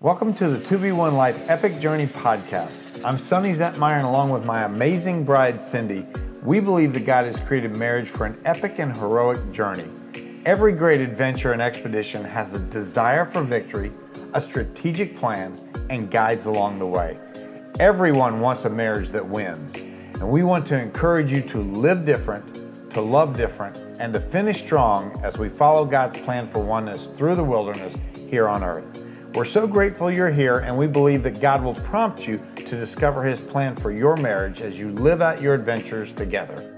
Welcome to the 2B1 Life Epic Journey podcast. I'm Sonny Zentmeyer, and along with my amazing bride, Cindy, we believe that God has created marriage for an epic and heroic journey. Every great adventure and expedition has a desire for victory, a strategic plan, and guides along the way. Everyone wants a marriage that wins, and we want to encourage you to live different, to love different, and to finish strong as we follow God's plan for oneness through the wilderness here on earth. We're so grateful you're here, and we believe that God will prompt you to discover His plan for your marriage as you live out your adventures together.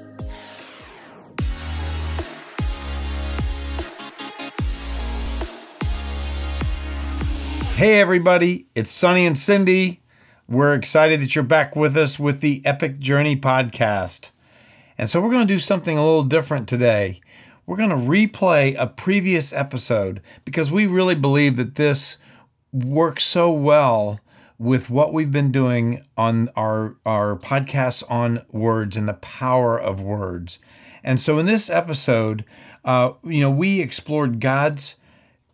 Hey, everybody, it's Sonny and Cindy. We're excited that you're back with us with the Epic Journey podcast. And so, we're going to do something a little different today. We're going to replay a previous episode because we really believe that this works so well with what we've been doing on our our podcasts on words and the power of words. And so in this episode, uh, you know, we explored God's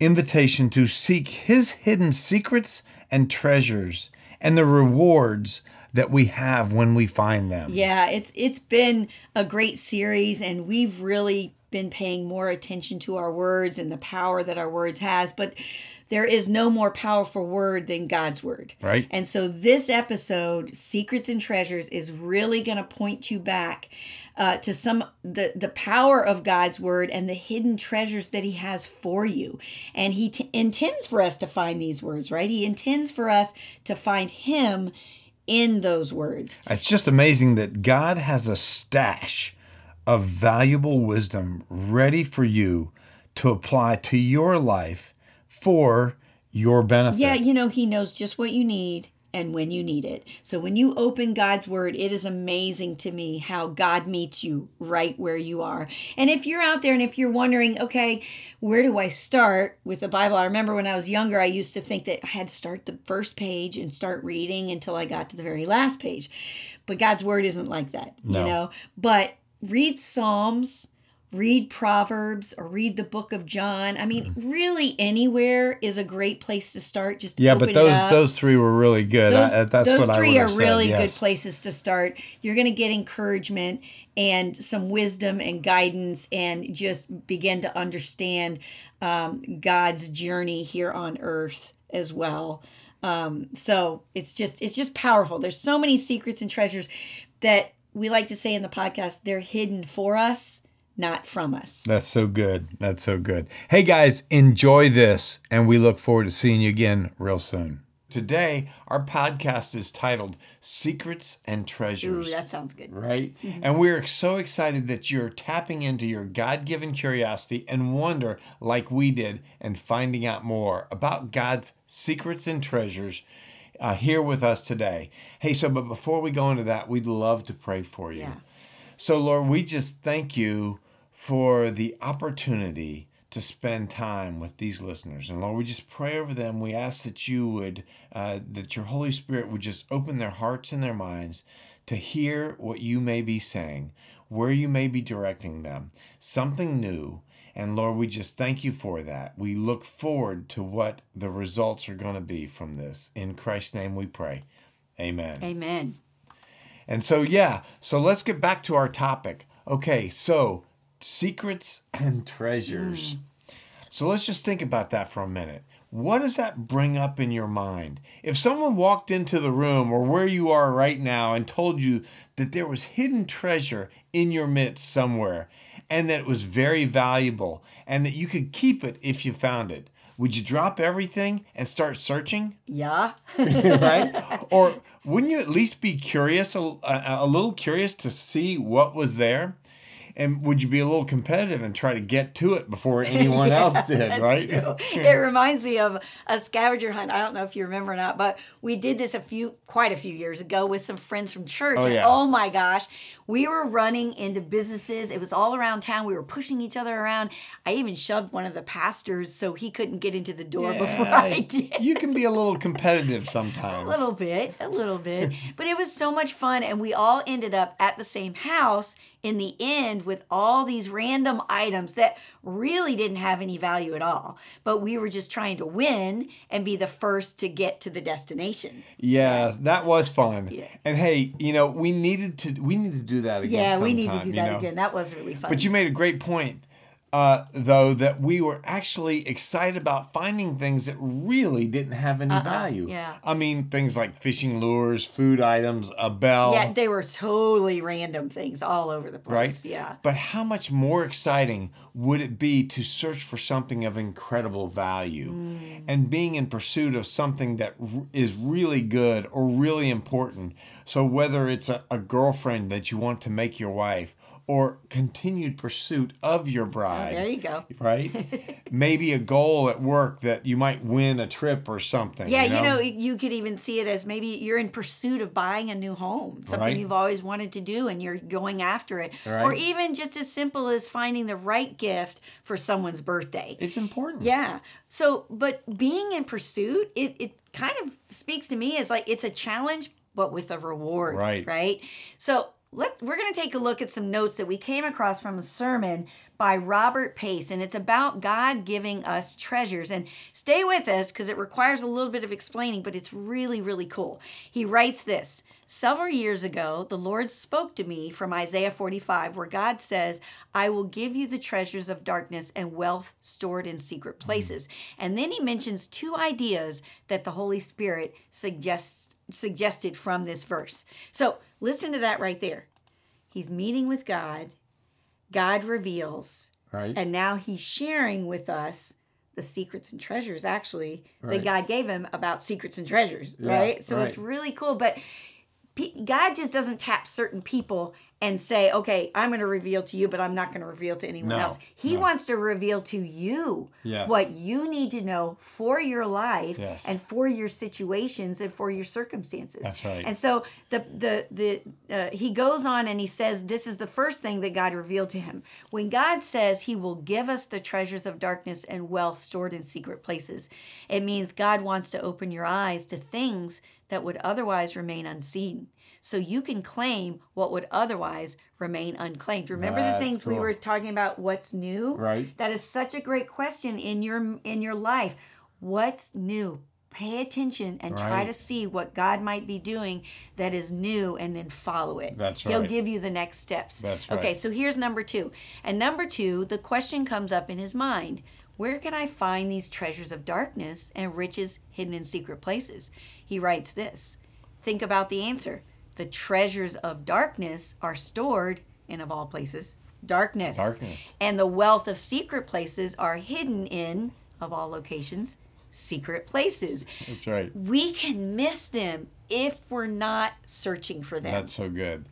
invitation to seek His hidden secrets and treasures and the rewards that we have when we find them. Yeah, it's it's been a great series, and we've really been paying more attention to our words and the power that our words has, but there is no more powerful word than God's word. Right. And so this episode, Secrets and Treasures, is really going to point you back uh, to some the the power of God's word and the hidden treasures that He has for you. And He t- intends for us to find these words, right? He intends for us to find Him in those words. It's just amazing that God has a stash of valuable wisdom ready for you to apply to your life for your benefit. Yeah, you know, He knows just what you need and when you need it. So when you open God's word, it is amazing to me how God meets you right where you are. And if you're out there and if you're wondering, okay, where do I start with the Bible? I remember when I was younger, I used to think that I had to start the first page and start reading until I got to the very last page. But God's word isn't like that, No. you know. But read Psalms, read Proverbs, or read the book of John. I mean, really anywhere is a great place to start. Just Mm-hmm. Yeah, but those those three were really good. Those, I, that's those what I three would are said, really yes. good places to start. You're going to get encouragement and some wisdom and guidance, and just begin to understand um, God's journey here on earth as well. Um, so it's just it's just powerful. There's so many secrets and treasures that we like to say in the podcast. They're hidden for us, not from us. That's so good. That's so good. Hey guys, enjoy this, and we look forward to seeing you again real soon. Today, our podcast is titled Secrets and Ooh, Treasures. that sounds good. right? Mm-hmm. And we're so excited that you're tapping into your God given curiosity and wonder, like we did, and finding out more about God's secrets and treasures uh, here with us today. Hey, so, but before we go into that, we'd love to pray for you. Yeah. So, Lord, we just thank you for the opportunity to spend time with these listeners. And Lord, we just pray over them. We ask that you would, uh, that your Holy Spirit would just open their hearts and their minds to hear what you may be saying, where you may be directing them, something new. And Lord, we just thank you for that. We look forward to what the results are going to be from this. In Christ's name we pray. Amen. Amen. And so, yeah, so let's get back to our topic. Okay, so secrets and treasures. Mm. So let's just think about that for a minute. What does that bring up in your mind? If someone walked into the room or where you are right now and told you that there was hidden treasure in your midst somewhere and that it was very valuable and that you could keep it if you found it, would you drop everything and start searching? Yeah. right? or wouldn't you at least be curious, a, a, a little curious to see what was there? And would you be a little competitive and try to get to it before anyone else did, right? it reminds me of a scavenger hunt. I don't know if you remember or not, but we did this a few, quite a few years ago with some friends from church. Oh, and yeah. oh my gosh, we were running into businesses. It was all around town. We were pushing each other around. I even shoved one of the pastors so he couldn't get into the door before I did. you can be a little competitive sometimes. A little bit, a little bit. but it was so much fun. And we all ended up at the same house. In the end, with all these random items that really didn't have any value at all. But we were just trying to win and be the first to get to the destination. Yeah, that was fun. Yeah. And hey, you know, we needed to we need to do that again. Yeah, we need to do that know? again. That was really fun. But you made a great point, uh, though, that we were actually excited about finding things that really didn't have any value. Uh-uh, yeah. I mean, things like fishing lures, food items, a bell. yeah, they were totally random things all over the place. Right? Yeah. But how much more exciting would it be to search for something of incredible value Mm. and being in pursuit of something that r- is really good or really important? So, whether it's a, a girlfriend that you want to make your wife or continued pursuit of your bride. Oh, There you go. Right? Maybe a goal at work that you might win a trip or something. Yeah, you know, you could even see it as maybe you're in pursuit of buying a new home, something Right. you've always wanted to do and you're going after it. Or even just as simple as finding the right gift for someone's birthday. It's important. Yeah. So, but being in pursuit, it, it kind of speaks to me as like it's a challenge, but with a reward. Right. Right. So, let, we're going to take a look at some notes that we came across from a sermon by Robert Pace, and it's about God giving us treasures. And stay with us because it requires a little bit of explaining, but it's really, really cool. He writes this Several years ago, the Lord spoke to me from Isaiah 45, where God says, I will give you the treasures of darkness and wealth stored in secret mm. places. And then he mentions two ideas that the Holy Spirit suggests suggested from this verse. So listen to that right there. He's meeting with God, God reveals, Right? and now he's sharing with us the secrets and treasures actually Right. that God gave him about secrets and treasures, Yeah, right? So it's really cool. But God just doesn't tap certain people and say, okay, I'm going to reveal to you, but I'm not going to reveal to anyone No, else. He no. wants to reveal to you Yes. what you need to know for your life Yes. and for your situations and for your circumstances. That's right. And so the the the uh, he goes on and he says this is the first thing that God revealed to him. When God says he will give us the treasures of darkness and wealth stored in secret places, it means God wants to open your eyes to things that would otherwise remain unseen. So you can claim what would otherwise remain unclaimed. Remember the That's things we were talking about what's new? Right. That is such a great question in your in your life. What's new? Pay attention and try to see what God might be doing that is new and then follow it. That's right. He'll give you the next steps. That's right. Okay, so here's number 2. And number 2, the question comes up in his mind. Where can I find these treasures of darkness and riches hidden in secret places? He writes this. Think about the answer. The treasures of darkness are stored in of all places darkness. Darkness. And the wealth of secret places are hidden in of all locations secret places. That's right. We can miss them if we're not searching for them. That's so good.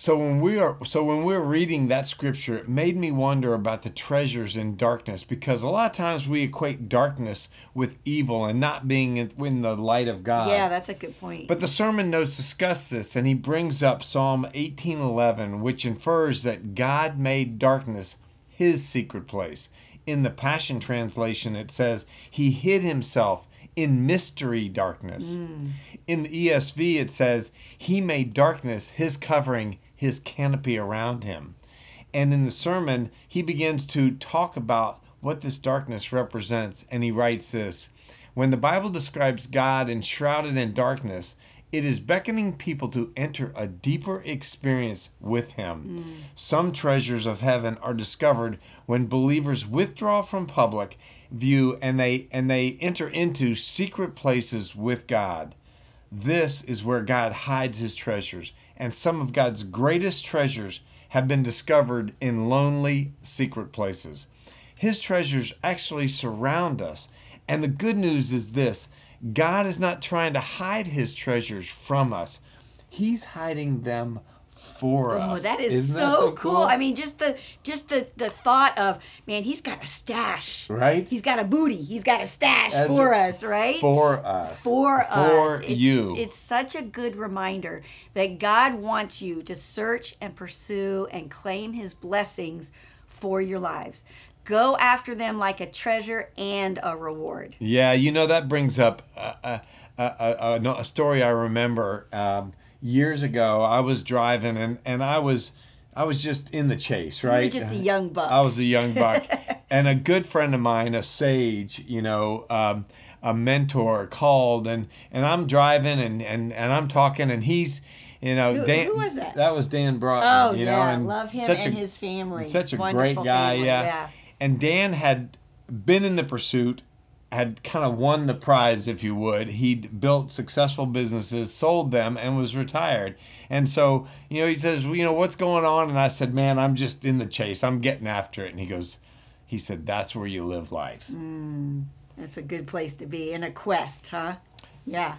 So when we are so when we're reading that scripture, it made me wonder about the treasures in darkness because a lot of times we equate darkness with evil and not being in, the light of God. yeah, that's a good point. But the sermon notes discuss this, and he brings up Psalm 18:11, which infers that God made darkness his secret place. In the Passion Translation, it says he hid himself in mystery darkness. Mm. In the ESV, it says he made darkness his covering, his canopy around him. And in the sermon, he begins to talk about what this darkness represents, and he writes this When the Bible describes God enshrouded in darkness, it is beckoning people to enter a deeper experience with Him. Mm. Some treasures of heaven are discovered when believers withdraw from public view and they and they enter into secret places with God. This is where God hides his treasures, and some of God's greatest treasures have been discovered in lonely, secret places. His treasures actually surround us, and the good news is this God is not trying to hide his treasures from us, He's hiding them for Oh, us. that is so, that cool. I mean, just the just the the thought of man, he's got a stash, Right? He's got a booty. He's got a stash That's for right. us, right? for us. for, For us. You. It's such a good reminder that God wants you to search and pursue and claim his blessings for your lives. Go after them like a treasure and a reward. Yeah, you know that brings up a, a, a, a, a story I remember um, years ago. I was driving and, and I was I was just in the chase, right? You're just a young buck. I was a young buck, and a good friend of mine, a sage, you know, um, a mentor, called, and and I'm driving, and and and I'm talking, and he's. You know, Who- Dan. who was that? That was Dan Broughton. oh you yeah, know, and love him and a- his family. such a Wonderful great guy, family, yeah. And Dan had been in the pursuit, had kind of won the prize, if you would. He'd built successful businesses, sold them, and was retired. And so, you know, he says, well, you know, what's going on? And I said, man, I'm just in the chase. I'm getting after it. And he goes, he said, that's where you live life. Mm. That's a good place to be in a quest, huh? Yeah.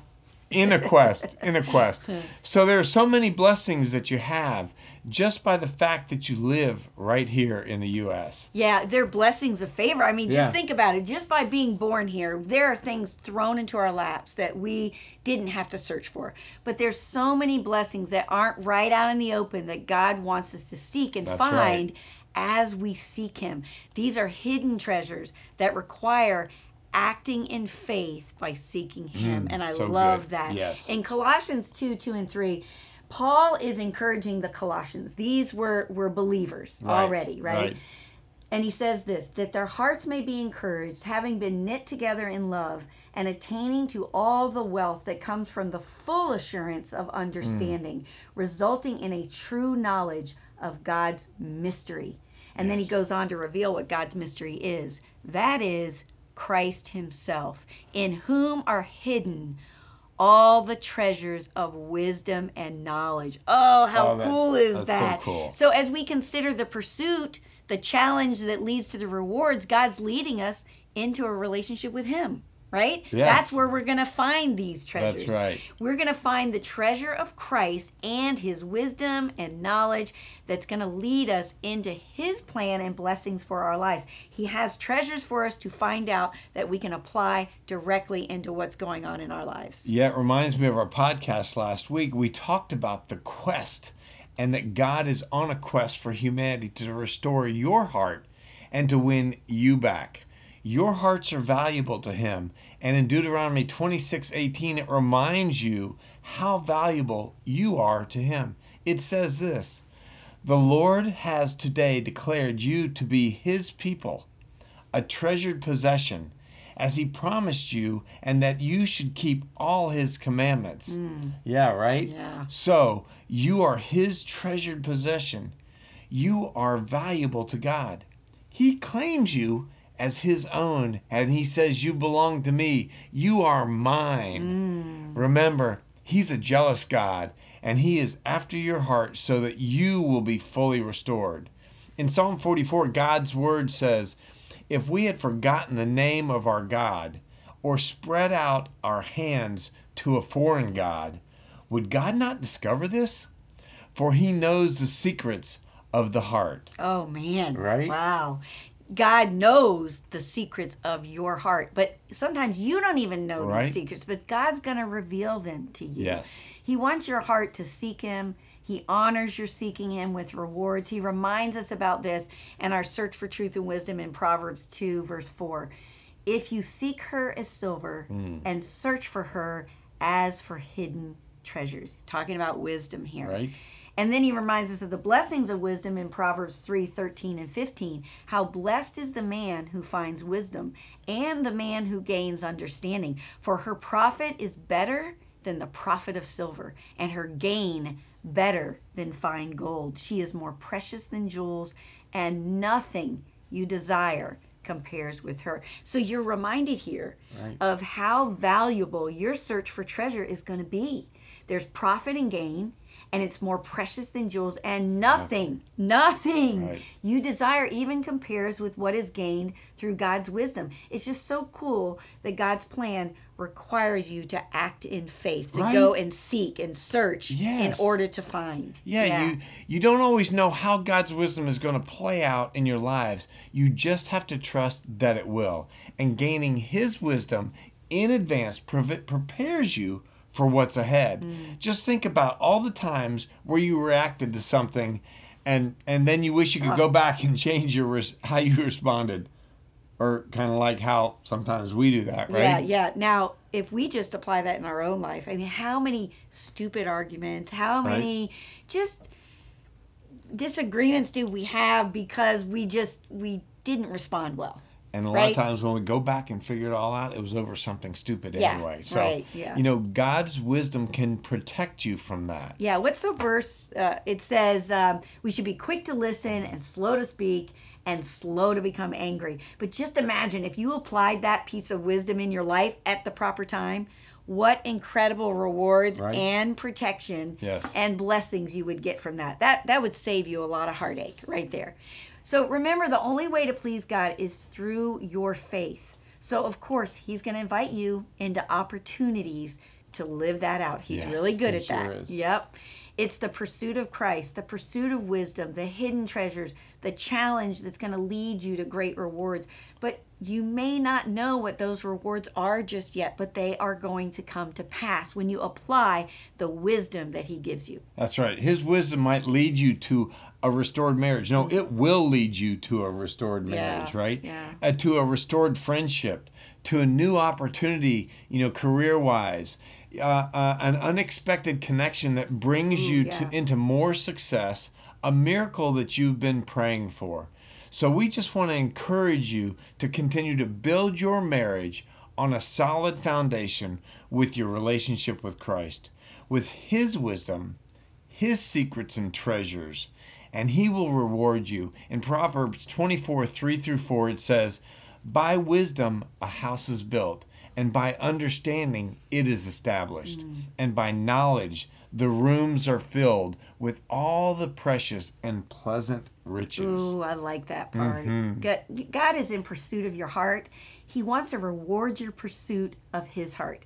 In a quest in a quest so there are so many blessings that you have just by the fact that you live right here in the us Yeah, they're blessings of favor. I mean, just Yeah. think about it. Just by being born here, there are things thrown into our laps that we didn't have to search for. But there's so many blessings that aren't right out in the open that God wants us to seek and That's find right. as we seek Him. These are hidden treasures that require acting in faith by seeking Him. and I Mm, so love good. that. Yes. In Colossians 2 2 and 3, Paul is encouraging the Colossians. These were, were believers Right, already, right? right. And he says this that their hearts may be encouraged, having been knit together in love, and attaining to all the wealth that comes from the full assurance of understanding, resulting in a true knowledge of God's mystery. And then he goes on to reveal what God's mystery is that is Christ Himself, in whom are hidden all the treasures of wisdom and knowledge. Oh, how Oh, cool is that's so that? cool. So, as we consider the pursuit, the challenge that leads to the rewards, God's leading us into a relationship with Him, right? Yes. That's where we're going to find these treasures. That's right. We're going to find the treasure of Christ and His wisdom and knowledge that's going to lead us into His plan and blessings for our lives. He has treasures for us to find out that we can apply directly into what's going on in our lives. Yeah, it reminds me of our podcast last week. We talked about the quest and that God is on a quest for humanity to restore your heart and to win you back. Your hearts are valuable to Him. And in Deuteronomy 26 18, it reminds you how valuable you are to Him. It says this The Lord has today declared you to be His people a treasured possession, as he promised you, and that you should keep all his commandments. Hmm. Yeah, right? Yeah. So you are his treasured possession. You are valuable to God. He claims you as his own, and he says, You belong to me. You are mine. Mm. Remember, he's a jealous God, and he is after your heart so that you will be fully restored. In Psalm 44, God's word says, If we had forgotten the name of our God, or spread out our hands to a foreign God, would God not discover this? For he knows the secrets of the heart. Oh man. Right? Wow. God knows the secrets of your heart, but sometimes you don't even know Right. these secrets, but God's going to reveal them to you. Yes. He wants your heart to seek him. He honors your seeking him with rewards. He reminds us about this and our search for truth and wisdom in Proverbs 2 verse 4. If you seek her as silver Hmm. and search for her as for hidden treasures. He's talking about wisdom here. Right? And then he reminds us of the blessings of wisdom in Proverbs 3 13 and 15. How blessed is the man who finds wisdom and the man who gains understanding. For her profit is better than the profit of silver, and her gain better than fine gold. She is more precious than jewels, and nothing you desire compares with her. So you're reminded here Right. of how valuable your search for treasure is going to be. There's profit and gain, and it's more precious than jewels, and nothing, nothing Right. you desire even compares with what is gained through God's wisdom. It's just so cool that God's plan requires you to act in faith, to Right. go and seek and search Yes. in order to find. Yeah, you you don't always know how God's wisdom is going to play out in your lives. You just have to trust that it will. And gaining his wisdom in advance prev- prepares you for what's ahead. Mm. Just think about all the times where you reacted to something and and then you wish you could go back and change your res- how you responded. Or kind of like how sometimes we do that, right? Yeah, yeah. Now, if we just apply that in our own life, I mean, how many stupid arguments, how Right. many just disagreements do we have because we just we didn't respond well? And a lot Right. of times when we go back and figure it all out, it was over something stupid Yeah, anyway. So, right, yeah. you know, God's wisdom can protect you from that. Yeah, what's the verse? Uh, it says um, we should be quick to listen and slow to speak and slow to become angry. But just imagine if you applied that piece of wisdom in your life at the proper time, what incredible rewards Right. and protection Yes. and blessings you would get from that. That that would save you a lot of heartache right there. So remember the only way to please God is through your faith. So of course, he's going to invite you into opportunities to live that out. He's Yes, really good at that. sure is. Yep. It's the pursuit of Christ, the pursuit of wisdom, the hidden treasures, the challenge that's going to lead you to great rewards. But you may not know what those rewards are just yet, but they are going to come to pass when you apply the wisdom that He gives you. That's right. His wisdom might lead you to a restored marriage. No, it will lead you to a restored marriage, right? yeah. Uh, to a restored friendship, to a new opportunity, you know, career wise, uh, uh, an unexpected connection that brings you yeah. to into more success, a miracle that you've been praying for. So we just want to encourage you to continue to build your marriage on a solid foundation with your relationship with Christ. With His wisdom, His secrets and treasures, and He will reward you. In Proverbs 24 3 through 4, it says, By wisdom a house is built, and by understanding it is established, and by knowledge the rooms are filled with all the precious and pleasant riches. Ooh, I like that part. Mm-hmm. God, God is in pursuit of your heart. He wants to reward your pursuit of His heart.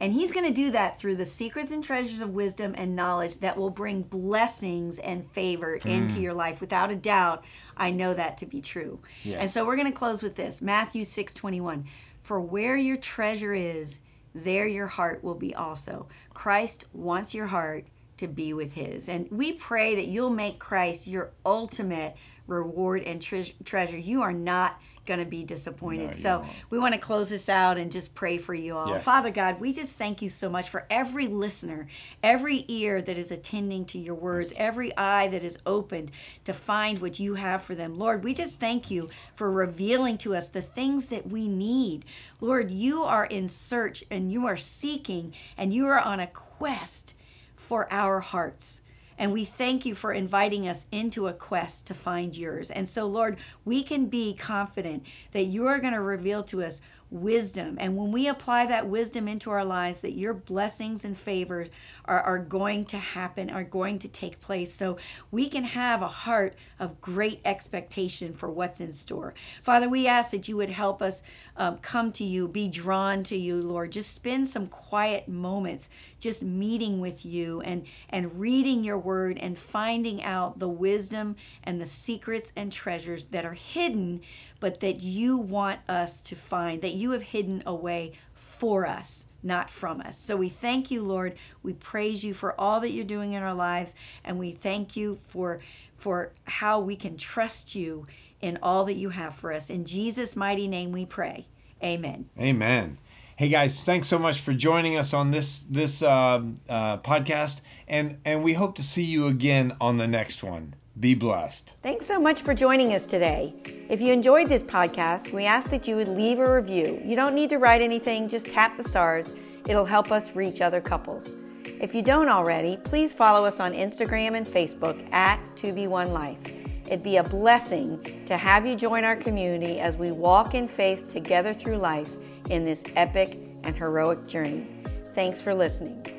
And He's going to do that through the secrets and treasures of wisdom and knowledge that will bring blessings and favor Mm. into your life. Without a doubt, I know that to be true. Yes. And so we're going to close with this Matthew six twenty one. For where your treasure is, there your heart will be also. Christ wants your heart to be with his. And we pray that you'll make Christ your ultimate reward and tre- treasure. You are not going to be disappointed. No, so won't. we want to close this out and just pray for you all. Yes. Father God, we just thank you so much for every listener, every ear that is attending to your words, every eye that is opened to find what you have for them. Lord, we just thank you for revealing to us the things that we need. Lord, you are in search and you are seeking and you are on a quest for our hearts. And we thank you for inviting us into a quest to find yours. And so, Lord, we can be confident that you are going to reveal to us wisdom. And when we apply that wisdom into our lives, that your blessings and favors are, are going to happen, are going to take place. So we can have a heart of great expectation for what's in store. Father, we ask that you would help us um, come to you, be drawn to you, Lord. Just spend some quiet moments just meeting with you and, and reading your word and finding out the wisdom and the secrets and treasures that are hidden, but that you want us to find, that you have hidden away for us not from us. So we thank you, Lord. We praise you for all that you're doing in our lives and we thank you for for how we can trust you in all that you have for us. In Jesus mighty name we pray. Amen. Amen. Hey guys, thanks so much for joining us on this this uh, uh, podcast, and and we hope to see you again on the next one. Be blessed. Thanks so much for joining us today. If you enjoyed this podcast, we ask that you would leave a review. You don't need to write anything, just tap the stars. It'll help us reach other couples. If you don't already, please follow us on Instagram and Facebook at 2B1Life. It'd be a blessing to have you join our community as we walk in faith together through life in this epic and heroic journey. Thanks for listening.